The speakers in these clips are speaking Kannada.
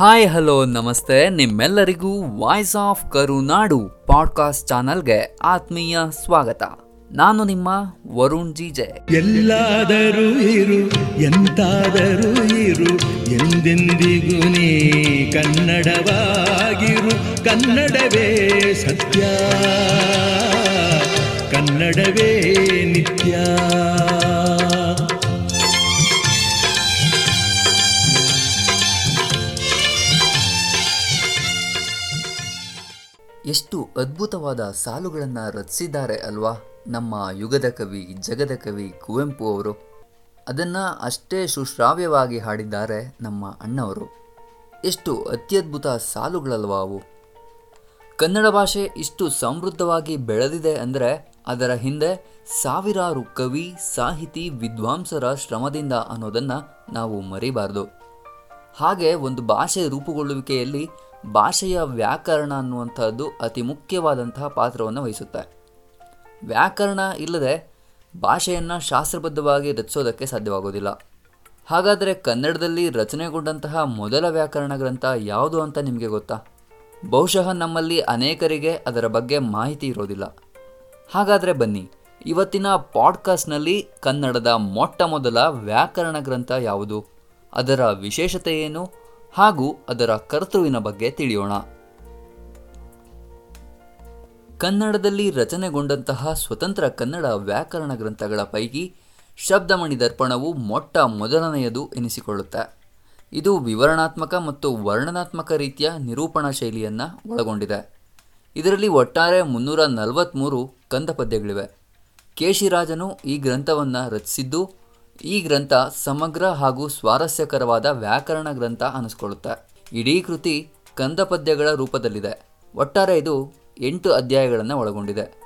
ಹಾಯ್ ಹಲೋ ನಮಸ್ತೆ. ನಿಮ್ಮೆಲ್ಲರಿಗೂ ವಾಯ್ಸ್ ಆಫ್ ಕರುನಾಡು ಪಾಡ್ಕಾಸ್ಟ್ ಚಾನಲ್ಗೆ ಆತ್ಮೀಯ ಸ್ವಾಗತ. ನಾನು ನಿಮ್ಮ ವರುಣ್ ಜಿಜೆ ಎಲ್ಲಾದರೂ ಇರು, ಎಂತಾದರೂ ಇರು, ಎಂದೆಂದಿಗೂ ನೀ ಕನ್ನಡವಾಗಿರು. ಕನ್ನಡವೇ ಸತ್ಯ, ಕನ್ನಡವೇ ನಿತ್ಯ. ಎಷ್ಟು ಅದ್ಭುತವಾದ ಸಾಲುಗಳನ್ನು ರಚಿಸಿದ್ದಾರೆ ಅಲ್ವಾ ನಮ್ಮ ಯುಗದ ಕವಿ, ಜಗದ ಕವಿ ಕುವೆಂಪು ಅವರು. ಅದನ್ನು ಅಷ್ಟೇ ಸುಶ್ರಾವ್ಯವಾಗಿ ಹಾಡಿದ್ದಾರೆ ನಮ್ಮ ಅಣ್ಣವರು. ಎಷ್ಟು ಅತ್ಯದ್ಭುತ ಸಾಲುಗಳಲ್ವಾ ಅವು. ಕನ್ನಡ ಭಾಷೆ ಇಷ್ಟು ಸಮೃದ್ಧವಾಗಿ ಬೆಳೆದಿದೆ ಅಂದರೆ ಅದರ ಹಿಂದೆ ಸಾವಿರಾರು ಕವಿ, ಸಾಹಿತಿ, ವಿದ್ವಾಂಸರ ಶ್ರಮದಿಂದ ಅನ್ನೋದನ್ನು ನಾವು ಮರಿಬಾರ್ದು. ಹಾಗೆ ಒಂದು ಭಾಷೆ ರೂಪುಗೊಳ್ಳುವಿಕೆಯಲ್ಲಿ ಭಾಷೆಯ ವ್ಯಾಕರಣ ಅನ್ನುವಂಥದ್ದು ಅತಿ ಮುಖ್ಯವಾದಂತಹ ಪಾತ್ರವನ್ನು ವಹಿಸುತ್ತೆ. ವ್ಯಾಕರಣ ಇಲ್ಲದೆ ಭಾಷೆಯನ್ನು ಶಾಸ್ತ್ರಬದ್ಧವಾಗಿ ರಚಿಸೋದಕ್ಕೆ ಸಾಧ್ಯವಾಗೋದಿಲ್ಲ. ಹಾಗಾದರೆ ಕನ್ನಡದಲ್ಲಿ ರಚನೆಗೊಂಡಂತಹ ಮೊದಲ ವ್ಯಾಕರಣ ಗ್ರಂಥ ಯಾವುದು ಅಂತ ನಿಮಗೆ ಗೊತ್ತಾ? ಬಹುಶಃ ನಮ್ಮಲ್ಲಿ ಅನೇಕರಿಗೆ ಅದರ ಬಗ್ಗೆ ಮಾಹಿತಿ ಇರೋದಿಲ್ಲ. ಹಾಗಾದರೆ ಬನ್ನಿ, ಇವತ್ತಿನ ಪಾಡ್ಕಾಸ್ಟ್ನಲ್ಲಿ ಕನ್ನಡದ ಮೊಟ್ಟ ಮೊದಲ ವ್ಯಾಕರಣ ಗ್ರಂಥ ಯಾವುದು? ಅದರ ವಿಶೇಷತೆ ಏನು? ಹಾಗೂ ಅದರ ಕರ್ತೃವಿನ ಬಗ್ಗೆ ತಿಳಿಯೋಣ. ಕನ್ನಡದಲ್ಲಿ ರಚನೆಗೊಂಡಂತಹ ಸ್ವತಂತ್ರ ಕನ್ನಡ ವ್ಯಾಕರಣ ಗ್ರಂಥಗಳ ಪೈಕಿ ಶಬ್ದಮಣಿ ದರ್ಪಣವು ಮೊಟ್ಟ ಮೊದಲನೆಯದು ಎನಿಸಿಕೊಳ್ಳುತ್ತೆ. ಇದು ವಿವರಣಾತ್ಮಕ ಮತ್ತು ವರ್ಣನಾತ್ಮಕ ರೀತಿಯ ನಿರೂಪಣಾ ಶೈಲಿಯನ್ನು ಒಳಗೊಂಡಿದೆ. ಇದರಲ್ಲಿ ಒಟ್ಟಾರೆ ಮುನ್ನೂರ ನಲವತ್ತ್ಮೂರು ಕಂದ ಪದ್ಯಗಳಿವೆ ಕೇಶಿರಾಜನು ಈ ಗ್ರಂಥವನ್ನು ರಚಿಸಿದ್ದು ಈ ಗ್ರಂಥ ಸಮಗ್ರ ಹಾಗೂ ಸ್ವಾರಸ್ಯಕರವಾದ ವ್ಯಾಕರಣ ಗ್ರಂಥ ಅನಿಸ್ಕೊಳ್ಳುತ್ತೆ. ಇಡೀ ಕೃತಿ ಕಂದ ಪದ್ಯಗಳ ರೂಪದಲ್ಲಿದೆ. ಒಟ್ಟಾರೆ ಇದು ಎಂಟು ಅಧ್ಯಾಯಗಳನ್ನು ಒಳಗೊಂಡಿದೆ.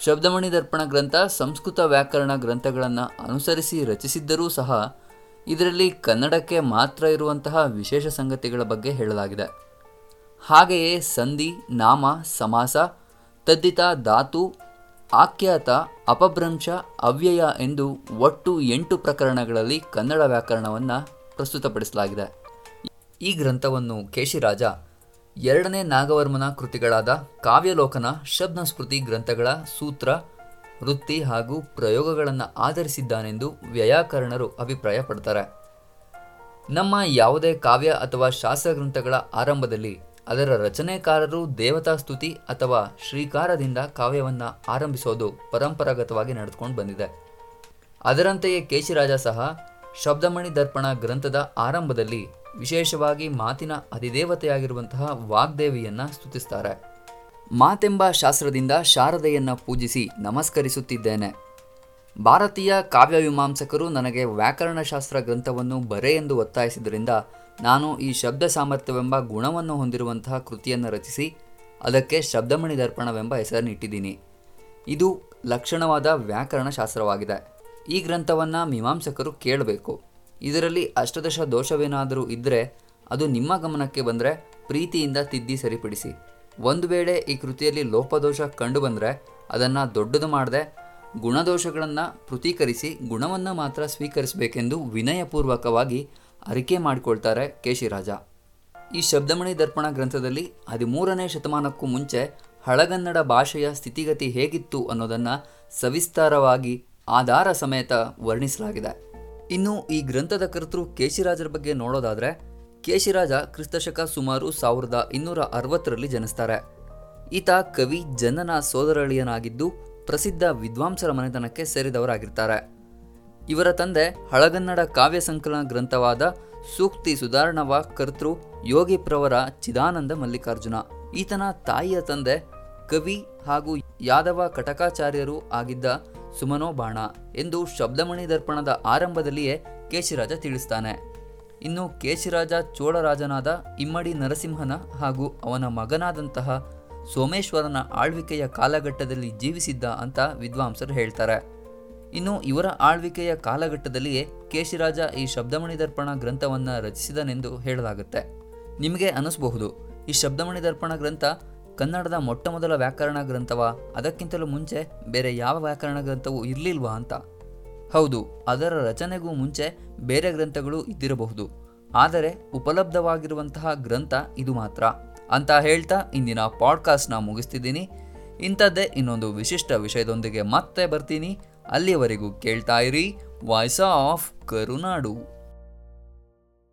ಶಬ್ದಮಣಿ ದರ್ಪಣ ಗ್ರಂಥ ಸಂಸ್ಕೃತ ವ್ಯಾಕರಣ ಗ್ರಂಥಗಳನ್ನು ಅನುಸರಿಸಿ ರಚಿಸಿದ್ದರೂ ಸಹ ಇದರಲ್ಲಿ ಕನ್ನಡಕ್ಕೆ ಮಾತ್ರ ಇರುವಂತಹ ವಿಶೇಷ ಸಂಗತಿಗಳ ಬಗ್ಗೆ ಹೇಳಲಾಗಿದೆ. ಹಾಗೆಯೇ ಸಂಧಿ, ನಾಮ, ಸಮಾಸ, ತದ್ದಿತ, ಧಾತು ಆಖ್ಯಾತ, ಅಪಭ್ರಂಶ, ಅವ್ಯಯ ಎಂದು ಒಟ್ಟು ಎಂಟು ಪ್ರಕರಣಗಳಲ್ಲಿ ಕನ್ನಡ ವ್ಯಾಕರಣವನ್ನು ಪ್ರಸ್ತುತಪಡಿಸಲಾಗಿದೆ. ಈ ಗ್ರಂಥವನ್ನು ಕೇಶಿರಾಜ, ಎರಡನೇ ನಾಗವರ್ಮನ ಕೃತಿಗಳಾದ ಕಾವ್ಯಲೋಕನ ಶಬ್ದಸ್ಮೃತಿ ಗ್ರಂಥಗಳ ಸೂತ್ರ, ವೃತ್ತಿ ಹಾಗೂ ಪ್ರಯೋಗಗಳನ್ನು ಆಧರಿಸಿದ್ದಾನೆಂದು ವ್ಯಯಾಕರಣರು ಅಭಿಪ್ರಾಯಪಡ್ತಾರೆ. ನಮ್ಮ ಯಾವುದೇ ಕಾವ್ಯ ಅಥವಾ ಶಾಸ್ತ್ರ ಗ್ರಂಥಗಳ ಆರಂಭದಲ್ಲಿ ಅದರ ರಚನೆಕಾರರು ದೇವತಾ ಸ್ತುತಿ ಅಥವಾ ಶ್ರೀಕಾರದಿಂದ ಕಾವ್ಯವನ್ನು ಆರಂಭಿಸೋದು ಪರಂಪರಾಗತವಾಗಿ ನಡೆದುಕೊಂಡು ಬಂದಿದೆ. ಅದರಂತೆಯೇ ಕೇಶಿರಾಜ ಸಹ ಶಬ್ದಮಣಿ ದರ್ಪಣ ಗ್ರಂಥದ ಆರಂಭದಲ್ಲಿ ವಿಶೇಷವಾಗಿ ಮಾತಿನ ಅಧಿದೇವತೆಯಾಗಿರುವಂತಹ ವಾಗ್ದೇವಿಯನ್ನ ಸ್ತುತಿಸ್ತಾರೆ. ಮಾತೆಂಬ ಶಾಸ್ತ್ರದಿಂದ ಶಾರದೆಯನ್ನ ಪೂಜಿಸಿ ನಮಸ್ಕರಿಸುತ್ತಿದ್ದೇನೆ. ಭಾರತೀಯ ಕಾವ್ಯ ಮೀಮಾಂಸಕರು ನನಗೆ ವ್ಯಾಕರಣಶಾಸ್ತ್ರ ಗ್ರಂಥವನ್ನು ಬರೆ ಎಂದು ಒತ್ತಾಯಿಸಿದ್ದರಿಂದ ನಾನು ಈ ಶಬ್ದ ಸಾಮರ್ಥ್ಯವೆಂಬ ಗುಣವನ್ನು ಹೊಂದಿರುವಂತಹ ಕೃತಿಯನ್ನು ರಚಿಸಿ ಅದಕ್ಕೆ ಶಬ್ದಮಣಿ ದರ್ಪಣವೆಂಬ ಹೆಸರನ್ನಿಟ್ಟಿದ್ದೀನಿ ಇದು ಲಕ್ಷಣವಾದ ವ್ಯಾಕರಣ ಶಾಸ್ತ್ರವಾಗಿದೆ ಈ ಗ್ರಂಥವನ್ನು ಮೀಮಾಂಸಕರು ಕೇಳಬೇಕು. ಇದರಲ್ಲಿ ಅಷ್ಟದಶ ದೋಷವೇನಾದರೂ ಇದ್ದರೆ ಅದು ನಿಮ್ಮ ಗಮನಕ್ಕೆ ಬಂದರೆ ಪ್ರೀತಿಯಿಂದ ತಿದ್ದಿ ಸರಿಪಡಿಸಿ. ಒಂದು ವೇಳೆ ಈ ಕೃತಿಯಲ್ಲಿ ಲೋಪದೋಷ ಕಂಡುಬಂದರೆ ಅದನ್ನು ದೊಡ್ಡದು ಮಾಡದೆ ಗುಣದೋಷಗಳನ್ನು ಪೃಥೀಕರಿಸಿ ಗುಣವನ್ನು ಮಾತ್ರ ಸ್ವೀಕರಿಸಬೇಕೆಂದು ವಿನಯಪೂರ್ವಕವಾಗಿ ಅರಿಕೆ ಮಾಡಿಕೊಳ್ತಾರೆ ಕೇಶಿರಾಜ ಈ ಶಬ್ದಮಣಿ ದರ್ಪಣ ಗ್ರಂಥದಲ್ಲಿ ಹದಿಮೂರನೇ ಶತಮಾನಕ್ಕೂ ಮುಂಚೆ ಹಳಗನ್ನಡ ಭಾಷೆಯ ಸ್ಥಿತಿಗತಿ ಹೇಗಿತ್ತು ಅನ್ನೋದನ್ನು ಸವಿಸ್ತಾರವಾಗಿ ಆಧಾರ ಸಮೇತ ವರ್ಣಿಸಲಾಗಿದೆ. ಇನ್ನು ಈ ಗ್ರಂಥದ ಕರ್ತೃ ಕೇಶಿರಾಜರ ಬಗ್ಗೆ ನೋಡೋದಾದರೆ ಕೇಶಿರಾಜ ಕ್ರಿಸ್ತಶಕ ಸುಮಾರು ಸಾವಿರದ ಇನ್ನೂರ ಅರವತ್ತರಲ್ಲಿ ಜನಿಸ್ತಾರೆ. ಈತ ಕವಿ, ಜನನ, ಸೋದರಳಿಯನಾಗಿದ್ದು ಪ್ರಸಿದ್ಧ ವಿದ್ವಾಂಸರ ಮನೆತನಕ್ಕೆ ಸೇರಿದವರಾಗಿರ್ತಾರೆ. ಇವರ ತಂದೆ ಹಳಗನ್ನಡ ಕಾವ್ಯ ಸಂಕಲನ ಗ್ರಂಥವಾದ ಸೂಕ್ತಿ ಸುಧಾರಣವ ಕರ್ತೃ ಯೋಗಿಪ್ರವರ ಚಿದಾನಂದ ಮಲ್ಲಿಕಾರ್ಜುನ. ಈತನ ತಾಯಿಯ ತಂದೆ ಕವಿ ಹಾಗೂ ಯಾದವ ಕಟಕಾಚಾರ್ಯರು ಆಗಿದ್ದ ಸುಮನೋ ಬಾಣ ಎಂದು ಶಬ್ದಮಣಿ ದರ್ಪಣದ ಆರಂಭದಲ್ಲಿಯೇ ಕೇಶಿರಾಜ ತಿಳಿಸ್ತಾನೆ. ಇನ್ನು ಕೇಶಿರಾಜ ಚೋಳರಾಜನಾದ ಇಮ್ಮಡಿ ನರಸಿಂಹನ ಹಾಗೂ ಅವನ ಮಗನಾದಂತಹ ಸೋಮೇಶ್ವರನ ಆಳ್ವಿಕೆಯ ಕಾಲಘಟ್ಟದಲ್ಲಿ ಜೀವಿಸಿದ್ದ ಅಂತ ವಿದ್ವಾಂಸರು ಹೇಳ್ತಾರೆ. ಇನ್ನು ಇವರ ಆಳ್ವಿಕೆಯ ಕಾಲಘಟ್ಟದಲ್ಲಿಯೇ ಕೇಶಿರಾಜ ಈ ಶಬ್ದಮಣಿ ದರ್ಪಣ ಗ್ರಂಥವನ್ನು ರಚಿಸಿದನೆಂದು ಹೇಳಲಾಗುತ್ತೆ. ನಿಮಗೆ ಅನಿಸಬಹುದು, ಈ ಶಬ್ದಮಣಿ ದರ್ಪಣ ಗ್ರಂಥ ಕನ್ನಡದ ಮೊಟ್ಟ ಮೊದಲ ವ್ಯಾಕರಣ ಗ್ರಂಥವ? ಅದಕ್ಕಿಂತಲೂ ಮುಂಚೆ ಬೇರೆ ಯಾವ ವ್ಯಾಕರಣ ಗ್ರಂಥವೂ ಇರಲಿಲ್ವಾ ಅಂತ? ಹೌದು, ಅದರ ರಚನೆಗೂ ಮುಂಚೆ ಬೇರೆ ಗ್ರಂಥಗಳು ಇದ್ದಿರಬಹುದು. ಆದರೆ ಉಪಲಬ್ಧವಾಗಿರುವಂತಹ ಗ್ರಂಥ ಇದು ಮಾತ್ರ. ಅಂತ ಹೇಳ್ತಾ ಇಂದಿನ ಪಾಡ್ಕಾಸ್ಟ್ನ ಮುಗಿಸ್ತಿದ್ದೀನಿ. ಇಂಥದ್ದೇ ಇನ್ನೊಂದು ವಿಶಿಷ್ಟ ವಿಷಯದೊಂದಿಗೆ ಮತ್ತೆ ಬರ್ತೀನಿ. ಅಲ್ಲಿಯವರೆಗೂ ಕೇಳ್ತಾ ಇರಿ. Voice of Karunadu